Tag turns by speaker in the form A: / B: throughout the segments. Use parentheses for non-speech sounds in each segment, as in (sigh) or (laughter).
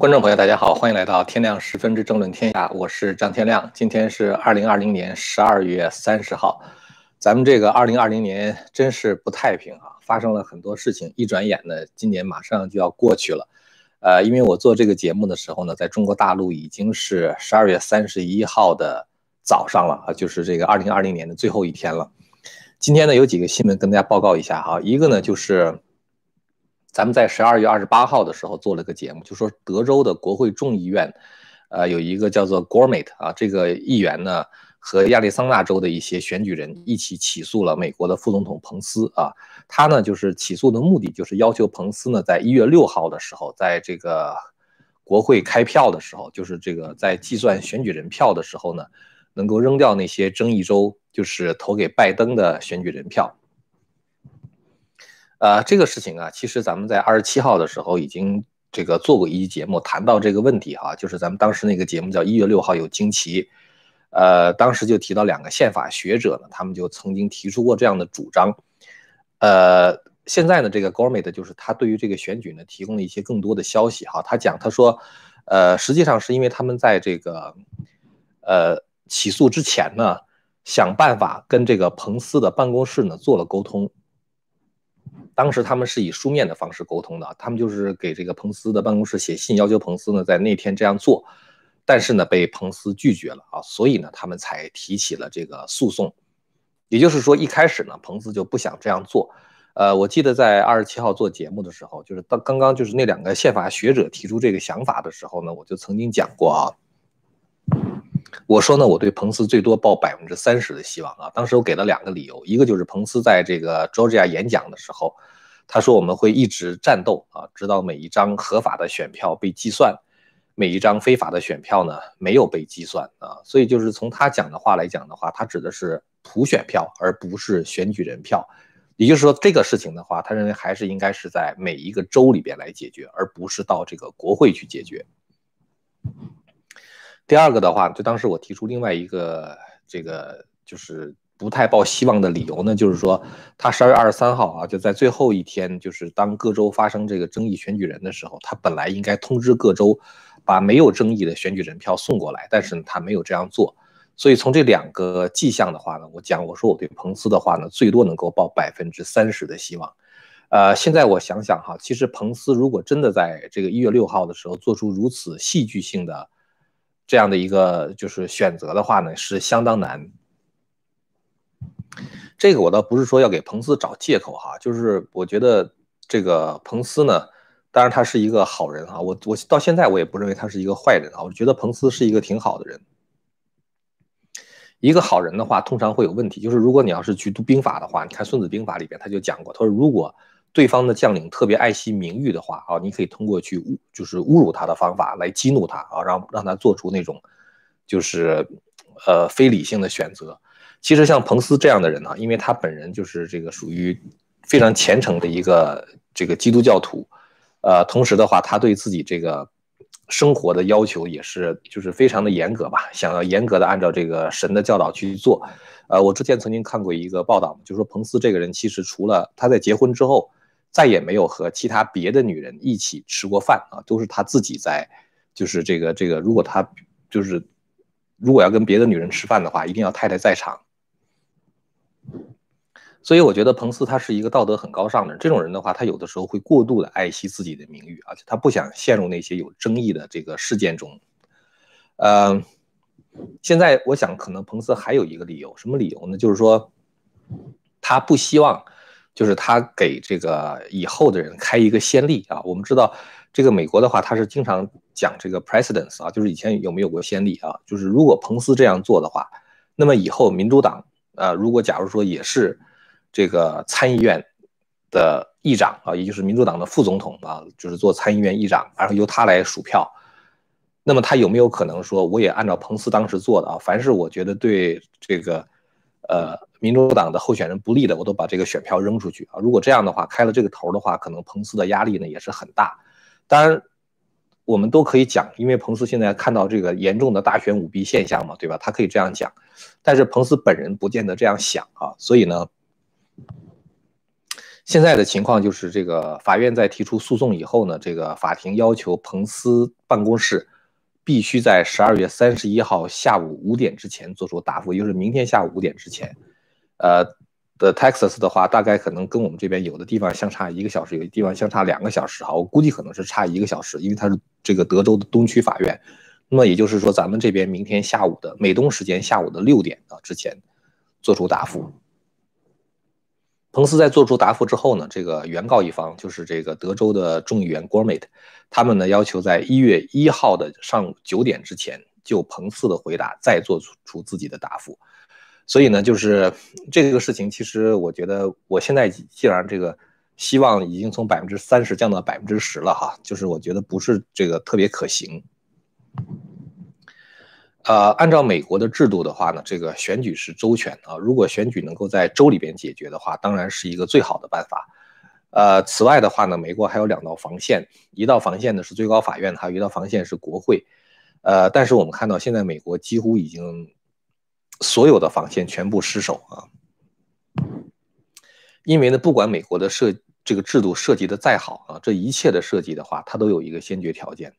A: 观众朋友，大家好，欢迎来到天亮十分之争论天下，我是张天亮。今天是二零二零年十二月三十号，咱们这个二零二零年真是不太平啊，发生了很多事情。一转眼呢，今年马上就要过去了。呃，因为我做这个节目的时候呢，在中国大陆已经是十二月三十一号的早上了啊，就是这个二零二零年的最后一天了。今天呢，有几个新闻跟大家报告一下哈，一个呢就是。咱们在十二月二十八号的时候做了个节目，就说德州的国会众议院，呃，有一个叫做 Gormit 啊，这个议员呢和亚利桑那州的一些选举人一起起诉了美国的副总统彭斯啊，他呢就是起诉的目的就是要求彭斯呢在一月六号的时候，在这个国会开票的时候，就是这个在计算选举人票的时候呢，能够扔掉那些争议州，就是投给拜登的选举人票。呃，这个事情啊，其实咱们在二十七号的时候已经这个做过一期节目，谈到这个问题哈，就是咱们当时那个节目叫一月六号有惊奇，呃，当时就提到两个宪法学者呢，他们就曾经提出过这样的主张，呃，现在呢，这个 Gormit 就是他对于这个选举呢提供了一些更多的消息哈，他讲他说，呃，实际上是因为他们在这个呃起诉之前呢，想办法跟这个彭斯的办公室呢做了沟通。当时他们是以书面的方式沟通的，他们就是给这个彭斯的办公室写信，要求彭斯呢在那天这样做，但是呢被彭斯拒绝了啊，所以呢他们才提起了这个诉讼。也就是说，一开始呢彭斯就不想这样做。呃，我记得在二十七号做节目的时候，就是当刚刚就是那两个宪法学者提出这个想法的时候呢，我就曾经讲过啊。我说呢，我对彭斯最多抱百分之三十的希望啊。当时我给了两个理由，一个就是彭斯在这个 Georgia 演讲的时候，他说我们会一直战斗啊，直到每一张合法的选票被计算，每一张非法的选票呢没有被计算啊。所以就是从他讲的话来讲的话，他指的是普选票，而不是选举人票。也就是说，这个事情的话，他认为还是应该是在每一个州里边来解决，而不是到这个国会去解决。第二个的话，就当时我提出另外一个这个就是不太抱希望的理由呢，就是说他十二月二十三号啊，就在最后一天，就是当各州发生这个争议选举人的时候，他本来应该通知各州把没有争议的选举人票送过来，但是，他没有这样做。所以从这两个迹象的话呢，我讲我说我对彭斯的话呢，最多能够抱百分之三十的希望。呃，现在我想想哈，其实彭斯如果真的在这个一月六号的时候做出如此戏剧性的。这样的一个就是选择的话呢，是相当难。这个我倒不是说要给彭斯找借口哈，就是我觉得这个彭斯呢，当然他是一个好人哈，我我到现在我也不认为他是一个坏人啊，我觉得彭斯是一个挺好的人。一个好人的话，通常会有问题，就是如果你要是去读兵法的话，你看《孙子兵法》里边他就讲过，他说如果。对方的将领特别爱惜名誉的话啊，你可以通过去侮就是侮辱他的方法来激怒他啊，让让他做出那种就是呃非理性的选择。其实像彭斯这样的人呢，因为他本人就是这个属于非常虔诚的一个这个基督教徒，呃，同时的话，他对自己这个生活的要求也是就是非常的严格吧，想要严格的按照这个神的教导去做。呃，我之前曾经看过一个报道，就说彭斯这个人其实除了他在结婚之后。再也没有和其他别的女人一起吃过饭啊，都是他自己在，就是这个这个，如果他就是如果要跟别的女人吃饭的话，一定要太太在场。所以我觉得彭斯他是一个道德很高尚的人，这种人的话，他有的时候会过度的爱惜自己的名誉，而且他不想陷入那些有争议的这个事件中。呃，现在我想可能彭斯还有一个理由，什么理由呢？就是说他不希望。就是他给这个以后的人开一个先例啊。我们知道，这个美国的话，他是经常讲这个 precedence 啊，就是以前有没有过先例啊？就是如果彭斯这样做的话，那么以后民主党啊，如果假如说也是这个参议院的议长啊，也就是民主党的副总统啊，就是做参议院议长，然后由他来数票，那么他有没有可能说，我也按照彭斯当时做的啊？凡是我觉得对这个。呃，民主党的候选人不利的，我都把这个选票扔出去啊！如果这样的话，开了这个头的话，可能彭斯的压力呢也是很大。当然，我们都可以讲，因为彭斯现在看到这个严重的大选舞弊现象嘛，对吧？他可以这样讲，但是彭斯本人不见得这样想啊。所以呢，现在的情况就是，这个法院在提出诉讼以后呢，这个法庭要求彭斯办公室必须在十二月三十一号下午五点之前做出答复，也就是明天下午五点之前。呃，的 Texas 的话，大概可能跟我们这边有的地方相差一个小时，有的地方相差两个小时哈。我估计可能是差一个小时，因为它是这个德州的东区法院。那么也就是说，咱们这边明天下午的美东时间下午的六点啊之前做出答复。彭斯在做出答复之后呢，这个原告一方就是这个德州的众议员 Gormit，他们呢要求在一月一号的上午九点之前就彭斯的回答再做出出自己的答复。所以呢，就是这个事情，其实我觉得我现在既然这个希望已经从百分之三十降到百分之十了哈，就是我觉得不是这个特别可行。呃，按照美国的制度的话呢，这个选举是州权啊。如果选举能够在州里边解决的话，当然是一个最好的办法。呃，此外的话呢，美国还有两道防线，一道防线呢是最高法院，还有一道防线是国会。呃，但是我们看到现在美国几乎已经所有的防线全部失守啊。因为呢，不管美国的设这个制度设计的再好啊，这一切的设计的话，它都有一个先决条件。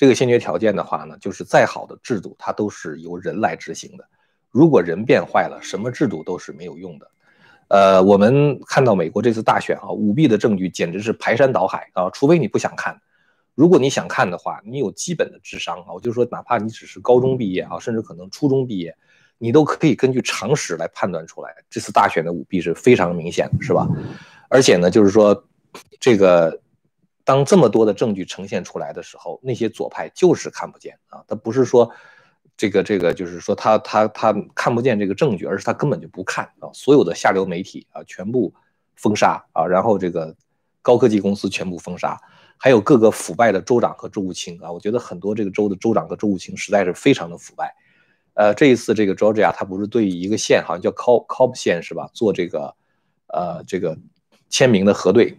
A: 这个先决条件的话呢，就是再好的制度，它都是由人来执行的。如果人变坏了，什么制度都是没有用的。呃，我们看到美国这次大选啊，舞弊的证据简直是排山倒海啊！除非你不想看，如果你想看的话，你有基本的智商啊，我就说，哪怕你只是高中毕业啊，甚至可能初中毕业，你都可以根据常识来判断出来，这次大选的舞弊是非常明显的，是吧？而且呢，就是说这个。当这么多的证据呈现出来的时候，那些左派就是看不见啊！他不是说这个这个，就是说他他他看不见这个证据，而是他根本就不看啊！所有的下流媒体啊，全部封杀啊！然后这个高科技公司全部封杀，还有各个腐败的州长和州务卿啊！我觉得很多这个州的州长和州务卿实在是非常的腐败。呃，这一次这个 Georgia 他不是对一个县，好像叫 Cobb Cobb 县是吧？做这个呃这个签名的核对。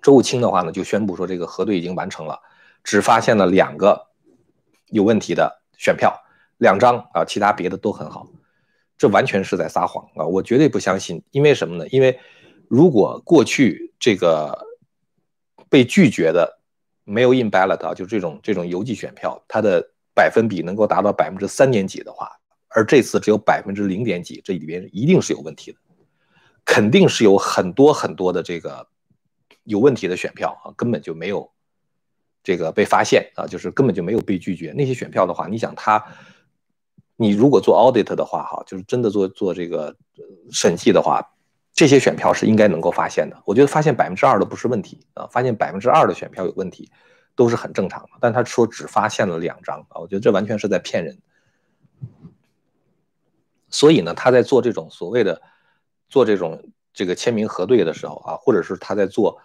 A: 周务卿的话呢，就宣布说这个核对已经完成了，只发现了两个有问题的选票，两张啊，其他别的都很好。这完全是在撒谎啊！我绝对不相信，因为什么呢？因为如果过去这个被拒绝的没有 in ballot 啊，就这种这种邮寄选票，它的百分比能够达到百分之三点几的话，而这次只有百分之零点几，这里边一定是有问题的，肯定是有很多很多的这个。有问题的选票啊，根本就没有这个被发现啊，就是根本就没有被拒绝。那些选票的话，你想他，你如果做 audit 的话，哈，就是真的做做这个审计的话，这些选票是应该能够发现的。我觉得发现百分之二都不是问题啊，发现百分之二的选票有问题都是很正常的。但他说只发现了两张啊，我觉得这完全是在骗人。所以呢，他在做这种所谓的做这种这个签名核对的时候啊，或者是他在做。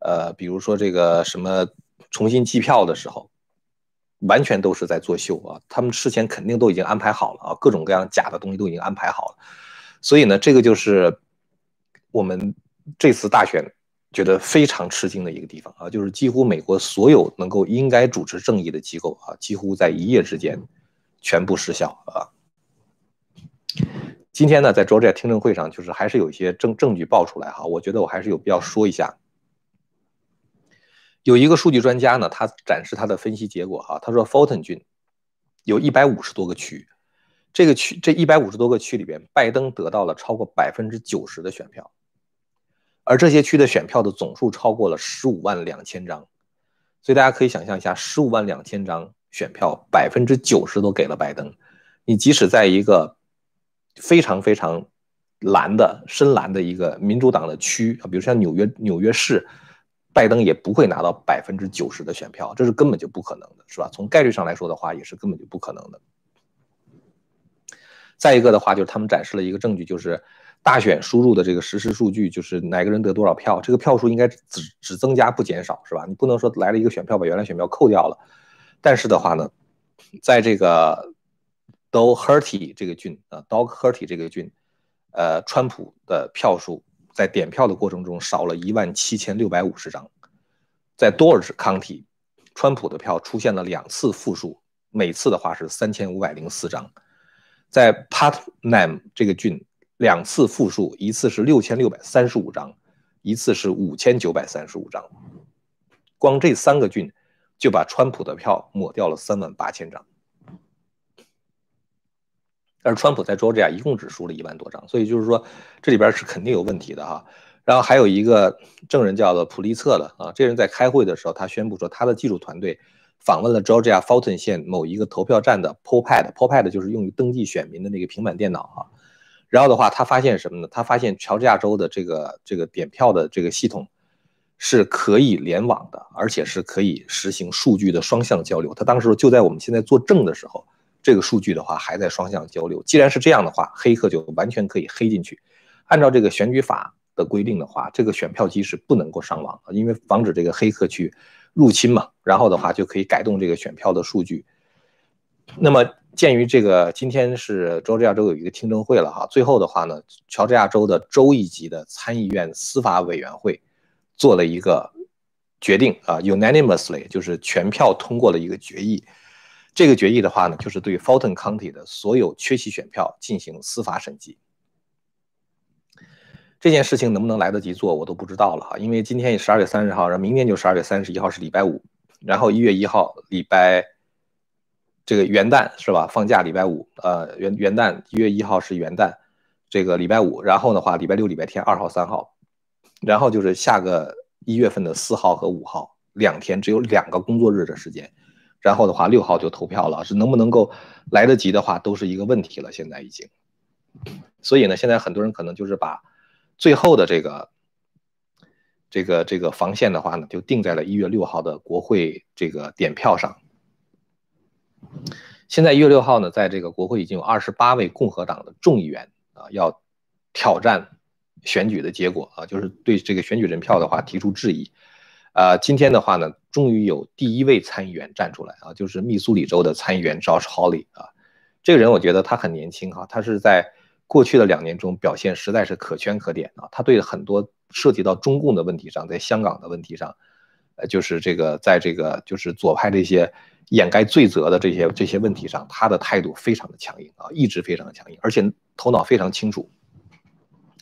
A: 呃，比如说这个什么重新计票的时候，完全都是在作秀啊！他们事前肯定都已经安排好了啊，各种各样假的东西都已经安排好了。所以呢，这个就是我们这次大选觉得非常吃惊的一个地方啊，就是几乎美国所有能够应该主持正义的机构啊，几乎在一夜之间全部失效啊。今天呢，在 Georgia 听证会上，就是还是有一些证证据爆出来哈，我觉得我还是有必要说一下。有一个数据专家呢，他展示他的分析结果哈，他说 Fulton 郡有一百五十多个区，这个区这一百五十多个区里边，拜登得到了超过百分之九十的选票，而这些区的选票的总数超过了十五万两千张，所以大家可以想象一下，十五万两千张选票，百分之九十都给了拜登，你即使在一个非常非常蓝的深蓝的一个民主党的区啊，比如像纽约纽约市。拜登也不会拿到百分之九十的选票，这是根本就不可能的，是吧？从概率上来说的话，也是根本就不可能的。再一个的话，就是他们展示了一个证据，就是大选输入的这个实时数据，就是哪个人得多少票，这个票数应该只只增加不减少，是吧？你不能说来了一个选票把原来选票扣掉了。但是的话呢，在这个 Do Herty 这个郡啊，Dog Herty 这个郡，呃，川普的票数。在点票的过程中少了一万七千六百五十张，在多尔 n 康体，川普的票出现了两次负数，每次的话是三千五百零四张。在 Putnam 这个郡，两次负数，一次是六千六百三十五张，一次是五千九百三十五张，光这三个郡就把川普的票抹掉了三万八千张。而川普在佐治亚一共只输了一万多张，所以就是说这里边是肯定有问题的哈。然后还有一个证人叫做普利策的啊，这人在开会的时候，他宣布说他的技术团队访问了 Georgia Fulton 县某一个投票站的 Poll Pad，Poll Pad 就是用于登记选民的那个平板电脑哈。然后的话，他发现什么呢？他发现乔治亚州的这个这个点票的这个系统是可以联网的，而且是可以实行数据的双向交流。他当时就在我们现在做证的时候。这个数据的话还在双向交流。既然是这样的话，黑客就完全可以黑进去。按照这个选举法的规定的话，这个选票机是不能够上网，因为防止这个黑客去入侵嘛。然后的话就可以改动这个选票的数据。那么鉴于这个今天是乔治亚州有一个听证会了哈，最后的话呢，乔治亚州的州一级的参议院司法委员会做了一个决定啊，unanimously 就是全票通过了一个决议。这个决议的话呢，就是对 Fulton County 的所有缺席选票进行司法审计。这件事情能不能来得及做，我都不知道了哈。因为今天也十二月三十号，然后明天就十二月三十一号是礼拜五，然后一月一号礼拜这个元旦是吧？放假礼拜五，呃元元旦一月一号是元旦，这个礼拜五，然后的话礼拜六、礼拜天二号、三号，然后就是下个一月份的四号和五号两天，只有两个工作日的时间。然后的话，六号就投票了，是能不能够来得及的话，都是一个问题了。现在已经，所以呢，现在很多人可能就是把最后的这个、这个、这个防线的话呢，就定在了一月六号的国会这个点票上。现在一月六号呢，在这个国会已经有二十八位共和党的众议员啊，要挑战选举的结果啊，就是对这个选举人票的话提出质疑。啊，今天的话呢，终于有第一位参议员站出来啊，就是密苏里州的参议员 Josh Hawley 啊，这个人我觉得他很年轻哈，他是在过去的两年中表现实在是可圈可点啊，他对很多涉及到中共的问题上，在香港的问题上，呃，就是这个在这个就是左派这些掩盖罪责的这些这些问题上，他的态度非常的强硬啊，一直非常的强硬，而且头脑非常清楚。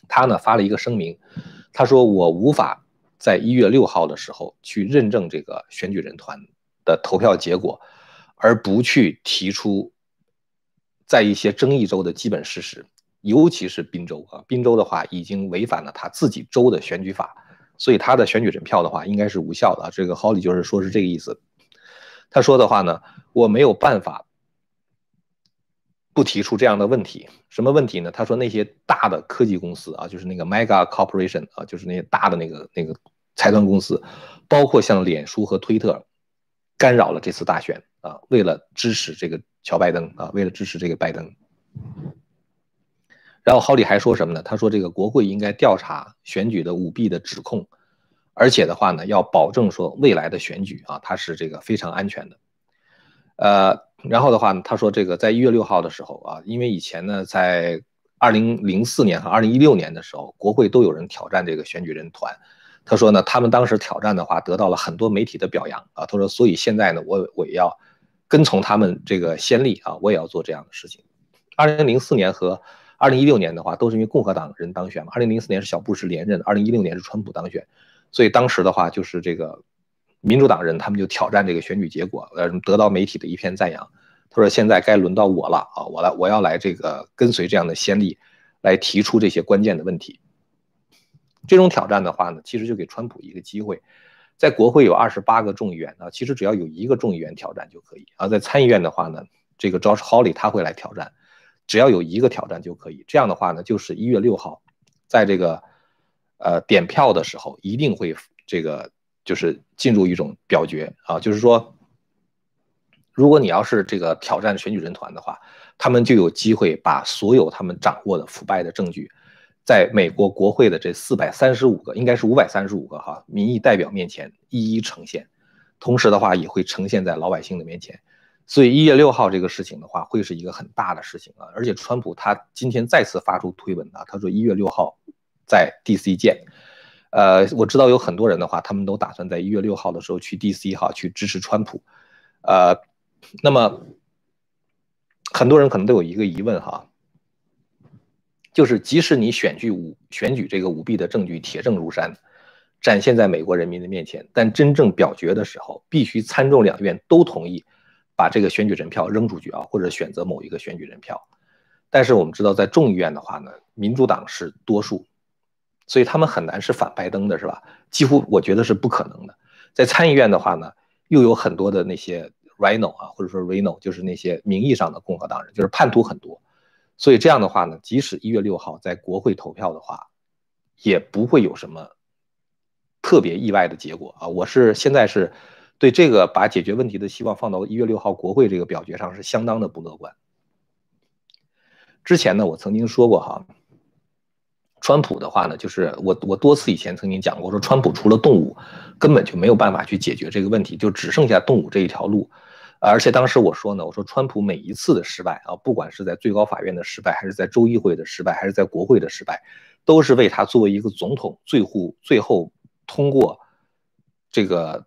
A: 他呢发了一个声明，他说我无法。在一月六号的时候去认证这个选举人团的投票结果，而不去提出在一些争议州的基本事实，尤其是宾州啊，宾州的话已经违反了他自己州的选举法，所以他的选举人票的话应该是无效的。这个 Holly 就是说是这个意思。他说的话呢，我没有办法不提出这样的问题。什么问题呢？他说那些大的科技公司啊，就是那个 Mega Corporation 啊，就是那些大的那个那个财团公司，包括像脸书和推特，干扰了这次大选啊，为了支持这个乔拜登啊，为了支持这个拜登。然后郝里还说什么呢？他说这个国会应该调查选举的舞弊的指控，而且的话呢，要保证说未来的选举啊，它是这个非常安全的。呃。然后的话呢，他说这个在一月六号的时候啊，因为以前呢，在二零零四年和二零一六年的时候，国会都有人挑战这个选举人团。他说呢，他们当时挑战的话，得到了很多媒体的表扬啊。他说，所以现在呢，我我也要跟从他们这个先例啊，我也要做这样的事情。二零零四年和二零一六年的话，都是因为共和党人当选嘛。二零零四年是小布什连任，二零一六年是川普当选，所以当时的话就是这个。民主党人他们就挑战这个选举结果，呃，得到媒体的一片赞扬。他说：“现在该轮到我了啊，我来，我要来这个跟随这样的先例，来提出这些关键的问题。”这种挑战的话呢，其实就给川普一个机会，在国会有二十八个众议员啊，其实只要有一个众议员挑战就可以啊。在参议院的话呢，这个 Josh Hawley 他会来挑战，只要有一个挑战就可以。这样的话呢，就是一月六号，在这个呃点票的时候，一定会这个。就是进入一种表决啊，就是说，如果你要是这个挑战选举人团的话，他们就有机会把所有他们掌握的腐败的证据，在美国国会的这四百三十五个，应该是五百三十五个哈民意代表面前一一呈现，同时的话也会呈现在老百姓的面前。所以一月六号这个事情的话，会是一个很大的事情啊。而且川普他今天再次发出推文啊，他说一月六号在 D.C. 见。呃，我知道有很多人的话，他们都打算在一月六号的时候去 D.C. 哈，去支持川普。呃，那么很多人可能都有一个疑问哈，就是即使你选举舞选举这个舞弊的证据铁证如山，展现在美国人民的面前，但真正表决的时候，必须参众两院都同意把这个选举人票扔出去啊，或者选择某一个选举人票。但是我们知道，在众议院的话呢，民主党是多数，所以他们很难是反拜登的，是吧？几乎我觉得是不可能的。在参议院的话呢，又有很多的那些 Rhino 啊，或者说 Rhino，就是那些名义上的共和党人，就是叛徒很多。所以这样的话呢，即使一月六号在国会投票的话，也不会有什么特别意外的结果啊。我是现在是对这个把解决问题的希望放到一月六号国会这个表决上是相当的不乐观。之前呢，我曾经说过哈，川普的话呢，就是我我多次以前曾经讲过，说川普除了动武，根本就没有办法去解决这个问题，就只剩下动武这一条路。而且当时我说呢，我说川普每一次的失败啊，不管是在最高法院的失败，还是在州议会的失败，还是在国会的失败，都是为他作为一个总统最后最后通过这个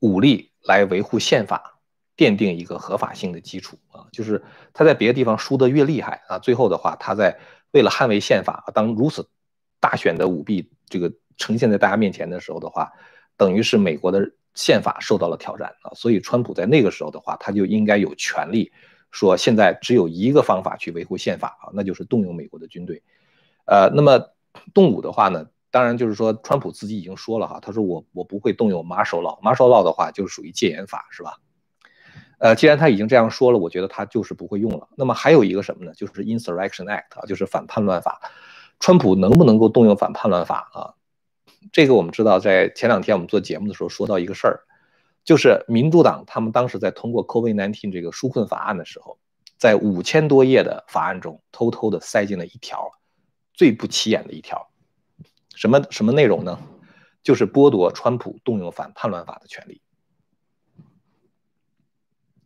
A: 武力来维护宪法。奠定一个合法性的基础啊，就是他在别的地方输得越厉害啊，最后的话，他在为了捍卫宪法，当如此大选的舞弊这个呈现在大家面前的时候的话，等于是美国的宪法受到了挑战啊，所以川普在那个时候的话，他就应该有权利说，现在只有一个方法去维护宪法啊，那就是动用美国的军队。呃，那么动武的话呢，当然就是说，川普自己已经说了哈，他说我我不会动用 Martial Law，Martial Law 的话就是属于戒严法，是吧？呃，既然他已经这样说了，我觉得他就是不会用了。那么还有一个什么呢？就是 Insurrection Act 啊，就是反叛乱法。川普能不能够动用反叛乱法啊？这个我们知道，在前两天我们做节目的时候说到一个事儿，就是民主党他们当时在通过 COVID-19 这个纾困法案的时候，在五千多页的法案中偷偷的塞进了一条最不起眼的一条，什么什么内容呢？就是剥夺川普动用反叛乱法的权利。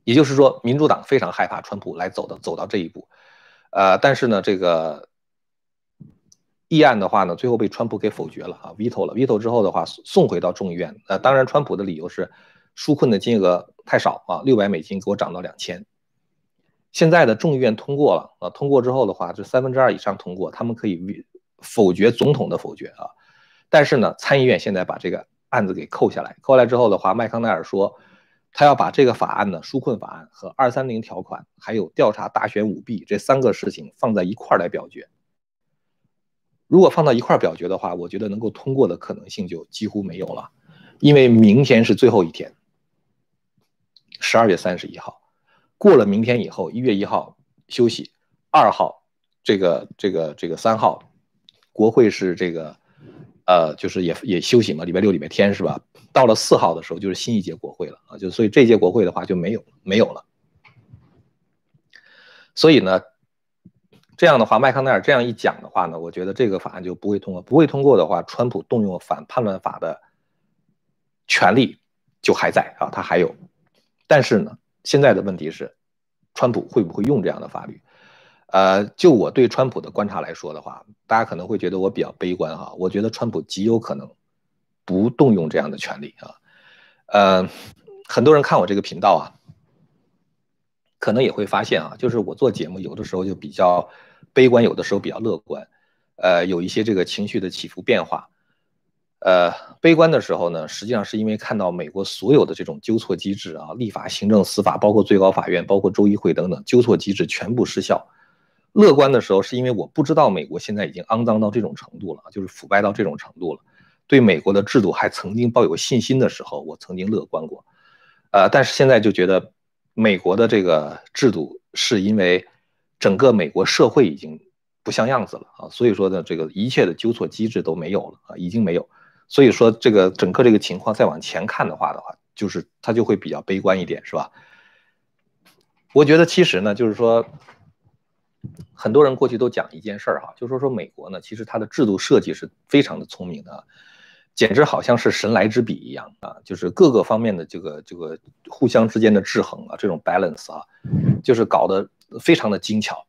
A: 也就是说，民主党非常害怕川普来走的走到这一步，呃，但是呢，这个议案的话呢，最后被川普给否决了啊，veto 了，veto 之后的话送回到众议院，呃，当然川普的理由是纾困的金额太少啊，六百美金给我涨到两千。现在的众议院通过了啊，通过之后的话，这三分之二以上通过，他们可以否决总统的否决啊，但是呢，参议院现在把这个案子给扣下来，扣下来之后的话，麦康奈尔说。他要把这个法案呢，纾困法案和二三零条款，还有调查大选舞弊这三个事情放在一块儿来表决。如果放到一块儿表决的话，我觉得能够通过的可能性就几乎没有了，因为明天是最后一天，十二月三十一号，过了明天以后，一月一号休息，二号这个这个这个三号，国会是这个。呃，就是也也休息嘛，礼拜六、礼拜天是吧？到了四号的时候，就是新一届国会了啊，就所以这届国会的话就没有没有了。所以呢，这样的话，麦康奈尔这样一讲的话呢，我觉得这个法案就不会通过。不会通过的话，川普动用反叛乱法的权利就还在啊，他还有。但是呢，现在的问题是，川普会不会用这样的法律？呃，就我对川普的观察来说的话，大家可能会觉得我比较悲观哈。我觉得川普极有可能不动用这样的权利啊。呃，很多人看我这个频道啊，可能也会发现啊，就是我做节目有的时候就比较悲观，有的时候比较乐观，呃，有一些这个情绪的起伏变化。呃，悲观的时候呢，实际上是因为看到美国所有的这种纠错机制啊，立法、行政、司法，包括最高法院、包括州议会等等纠错机制全部失效。乐观的时候，是因为我不知道美国现在已经肮脏到这种程度了，就是腐败到这种程度了。对美国的制度还曾经抱有信心的时候，我曾经乐观过。呃，但是现在就觉得美国的这个制度是因为整个美国社会已经不像样子了啊，所以说呢，这个一切的纠错机制都没有了啊，已经没有。所以说这个整个这个情况再往前看的话的话，就是它就会比较悲观一点，是吧？我觉得其实呢，就是说。很多人过去都讲一件事儿哈，就说说美国呢，其实它的制度设计是非常的聪明的，简直好像是神来之笔一样啊，就是各个方面的这个这个互相之间的制衡啊，这种 balance 啊，就是搞得非常的精巧。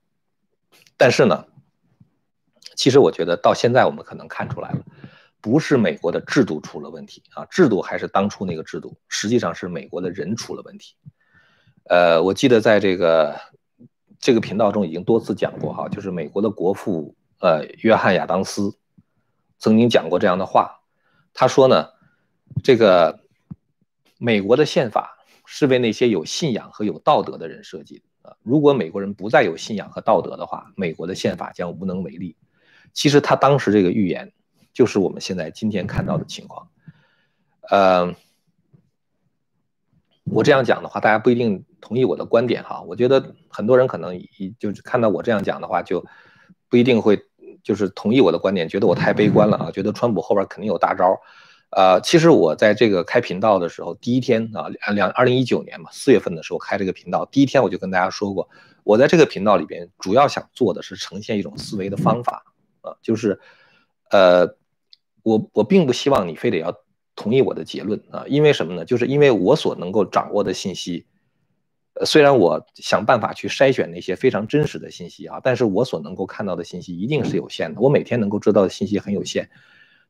A: 但是呢，其实我觉得到现在我们可能看出来了，不是美国的制度出了问题啊，制度还是当初那个制度，实际上是美国的人出了问题。呃，我记得在这个。这个频道中已经多次讲过哈，就是美国的国父呃，约翰亚当斯曾经讲过这样的话，他说呢，这个美国的宪法是为那些有信仰和有道德的人设计的啊。如果美国人不再有信仰和道德的话，美国的宪法将无能为力。其实他当时这个预言，就是我们现在今天看到的情况。呃，我这样讲的话，大家不一定同意我的观点哈。我觉得很多人可能一就是看到我这样讲的话，就不一定会就是同意我的观点，觉得我太悲观了啊，觉得川普后边肯定有大招。呃，其实我在这个开频道的时候，第一天啊，两二零一九年嘛，四月份的时候开这个频道，第一天我就跟大家说过，我在这个频道里边主要想做的是呈现一种思维的方法。啊，就是，呃，我我并不希望你非得要同意我的结论啊，因为什么呢？就是因为我所能够掌握的信息，呃，虽然我想办法去筛选那些非常真实的信息啊，但是我所能够看到的信息一定是有限的。我每天能够知道的信息很有限。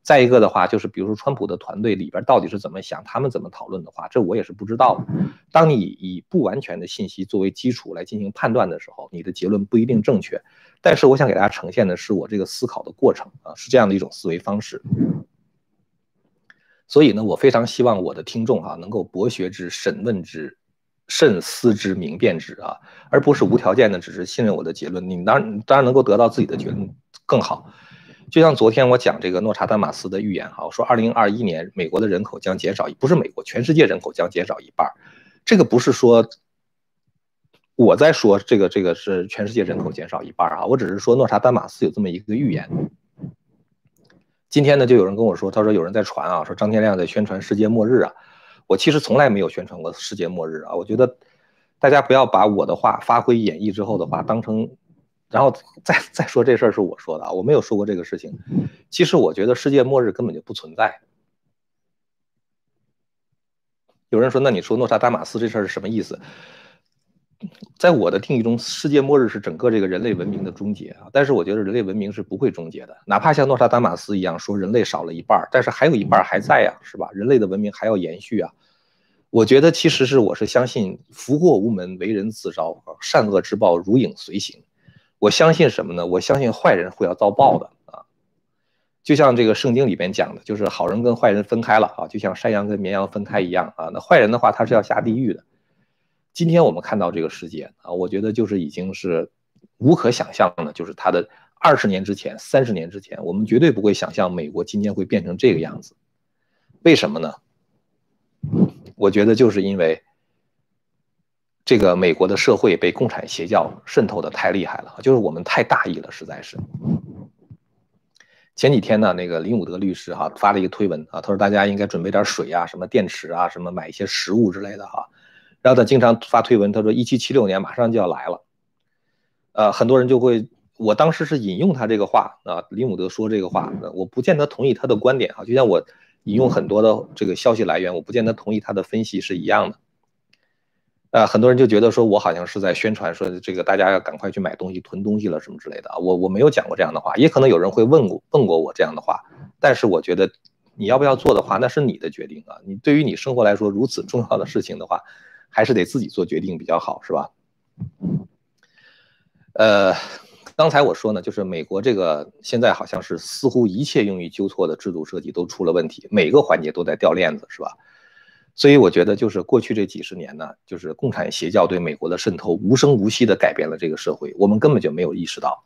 A: 再一个的话，就是比如说川普的团队里边到底是怎么想，他们怎么讨论的话，这我也是不知道的。当你以不完全的信息作为基础来进行判断的时候，你的结论不一定正确。但是我想给大家呈现的是我这个思考的过程啊，是这样的一种思维方式。所以呢，我非常希望我的听众啊能够博学之、审问之、慎思之、明辨之啊，而不是无条件的只是信任我的结论。你当然当然能够得到自己的结论更好。就像昨天我讲这个诺查丹马斯的预言哈，我说二零二一年美国的人口将减少，不是美国，全世界人口将减少一半。这个不是说我在说这个这个是全世界人口减少一半啊，我只是说诺查丹马斯有这么一个预言。今天呢，就有人跟我说，他说有人在传啊，说张天亮在宣传世界末日啊。我其实从来没有宣传过世界末日啊，我觉得大家不要把我的话发挥演绎之后的话当成。然后 (laughs) 再再说这事儿是我说的啊，我没有说过这个事情。其实我觉得世界末日根本就不存在。有人说，那你说诺查丹马斯这事儿是什么意思？(laughs) 在我的定义中，世界末日是整个这个人类文明的终结啊。但是我觉得人类文明是不会终结的，哪怕像诺查丹马斯一样说人类少了一半，但是还有一半还在呀，是吧？人类的文明还要延续啊。我觉得其实是我是相信福祸无门，为人自招，善恶之报如影随形。我相信什么呢？我相信坏人会要遭报的啊，就像这个圣经里边讲的，就是好人跟坏人分开了啊，就像山羊跟绵羊分开一样啊。那坏人的话，他是要下地狱的。今天我们看到这个世界啊，我觉得就是已经是无可想象的，就是他的二十年之前、三十年之前，我们绝对不会想象美国今天会变成这个样子。为什么呢？我觉得就是因为。这个美国的社会被共产邪教渗透的太厉害了，就是我们太大意了，实在是。前几天呢，那个林武德律师哈发了一个推文啊，他说大家应该准备点水啊，什么电池啊，什么买一些食物之类的哈。然后他经常发推文，他说一七七六年马上就要来了，呃，很多人就会，我当时是引用他这个话啊，林武德说这个话，我不见得同意他的观点哈，就像我引用很多的这个消息来源，我不见得同意他的分析是一样的。呃，很多人就觉得说我好像是在宣传说这个大家要赶快去买东西囤东西了什么之类的啊，我我没有讲过这样的话，也可能有人会问过问过我这样的话，但是我觉得你要不要做的话，那是你的决定啊，你对于你生活来说如此重要的事情的话，还是得自己做决定比较好，是吧？呃，刚才我说呢，就是美国这个现在好像是似乎一切用于纠错的制度设计都出了问题，每个环节都在掉链子，是吧？所以我觉得，就是过去这几十年呢，就是共产邪教对美国的渗透，无声无息地改变了这个社会。我们根本就没有意识到，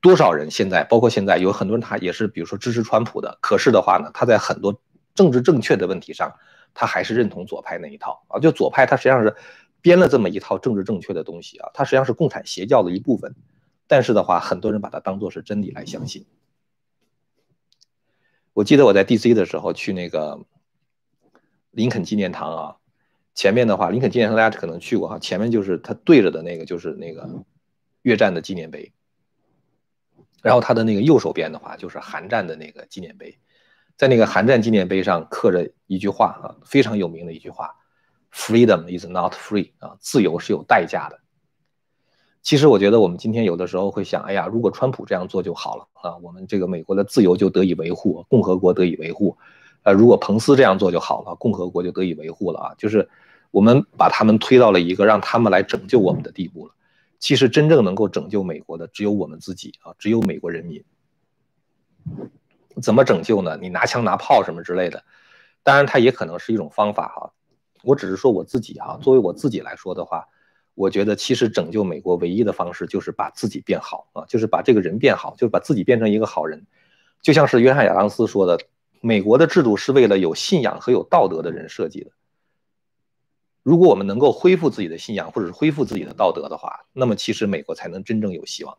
A: 多少人现在，包括现在有很多人，他也是，比如说支持川普的。可是的话呢，他在很多政治正确的问题上，他还是认同左派那一套啊。就左派，他实际上是编了这么一套政治正确的东西啊，它实际上是共产邪教的一部分。但是的话，很多人把它当做是真理来相信。我记得我在 DC 的时候去那个。林肯纪念堂啊，前面的话，林肯纪念堂大家可能去过哈，前面就是他对着的那个就是那个越战的纪念碑，然后他的那个右手边的话就是韩战的那个纪念碑，在那个韩战纪念碑上刻着一句话啊，非常有名的一句话：“Freedom is not free 啊，自由是有代价的。”其实我觉得我们今天有的时候会想，哎呀，如果川普这样做就好了啊，我们这个美国的自由就得以维护，共和国得以维护。呃，如果彭斯这样做就好了，共和国就得以维护了啊！就是我们把他们推到了一个让他们来拯救我们的地步了。其实真正能够拯救美国的只有我们自己啊，只有美国人民。怎么拯救呢？你拿枪拿炮什么之类的，当然它也可能是一种方法哈。我只是说我自己哈，作为我自己来说的话，我觉得其实拯救美国唯一的方式就是把自己变好啊，就是把这个人变好，就是把自己变成一个好人。就像是约翰亚当斯说的，美国的制度是为了有信仰和有道德的人设计的。如果我们能够恢复自己的信仰，或者是恢复自己的道德的话，那么其实美国才能真正有希望。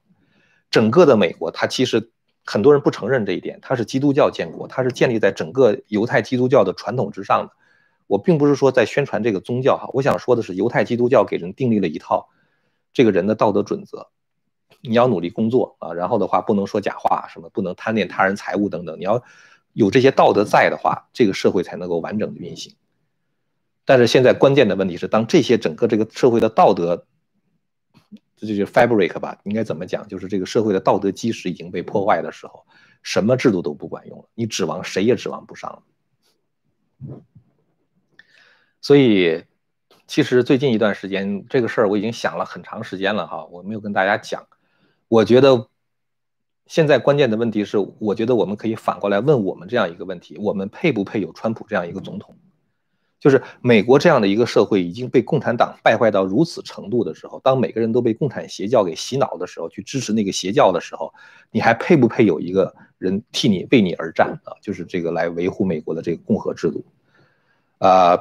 A: 整个的美国，它其实很多人不承认这一点，它是基督教建国，它是建立在整个犹太基督教的传统之上的。我并不是说在宣传这个宗教哈，我想说的是犹太基督教给人订立了一套这个人的道德准则，你要努力工作啊，然后的话不能说假话，什么不能贪恋他人财物等等，你要有这些道德在的话，这个社会才能够完整的运行。但是现在关键的问题是，当这些整个这个社会的道德，这就是 fabric 吧，应该怎么讲？就是这个社会的道德基石已经被破坏的时候，什么制度都不管用了，你指望谁也指望不上了。所以，其实最近一段时间，这个事儿我已经想了很长时间了哈，我没有跟大家讲。我觉得现在关键的问题是，我觉得我们可以反过来问我们这样一个问题：我们配不配有川普这样一个总统？就是美国这样的一个社会已经被共产党败坏到如此程度的时候，当每个人都被共产邪教给洗脑的时候，去支持那个邪教的时候，你还配不配有一个人替你为你而战啊？就是这个来维护美国的这个共和制度，啊。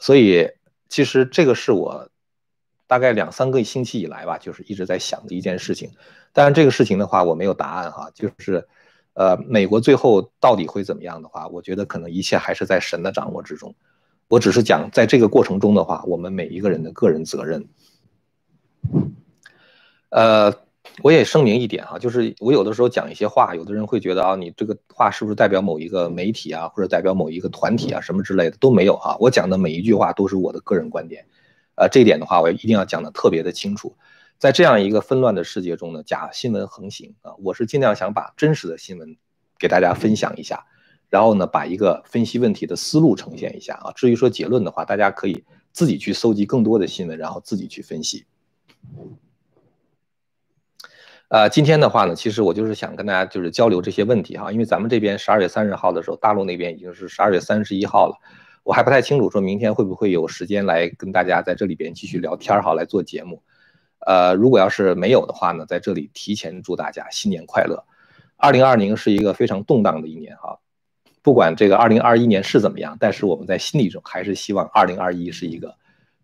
A: 所以，其实这个是我大概两三个星期以来吧，就是一直在想的一件事情。当然，这个事情的话，我没有答案哈。就是，呃，美国最后到底会怎么样的话，我觉得可能一切还是在神的掌握之中。我只是讲，在这个过程中的话，我们每一个人的个人责任，呃。我也声明一点哈，就是我有的时候讲一些话，有的人会觉得啊，你这个话是不是代表某一个媒体啊，或者代表某一个团体啊，什么之类的都没有哈。我讲的每一句话都是我的个人观点，呃，这一点的话，我一定要讲的特别的清楚。在这样一个纷乱的世界中呢，假新闻横行啊，我是尽量想把真实的新闻给大家分享一下，然后呢，把一个分析问题的思路呈现一下啊。至于说结论的话，大家可以自己去搜集更多的新闻，然后自己去分析。呃，今天的话呢，其实我就是想跟大家就是交流这些问题哈，因为咱们这边十二月三十号的时候，大陆那边已经是十二月三十一号了，我还不太清楚说明天会不会有时间来跟大家在这里边继续聊天哈，来做节目。呃，如果要是没有的话呢，在这里提前祝大家新年快乐。二零二零是一个非常动荡的一年哈，不管这个二零二一年是怎么样，但是我们在心里中还是希望二零二一是一个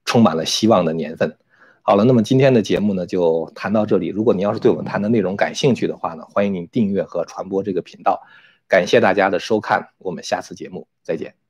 A: 充满了希望的年份。好了，那么今天的节目呢就谈到这里。如果您要是对我们谈的内容感兴趣的话呢，欢迎您订阅和传播这个频道。感谢大家的收看，我们下次节目再见。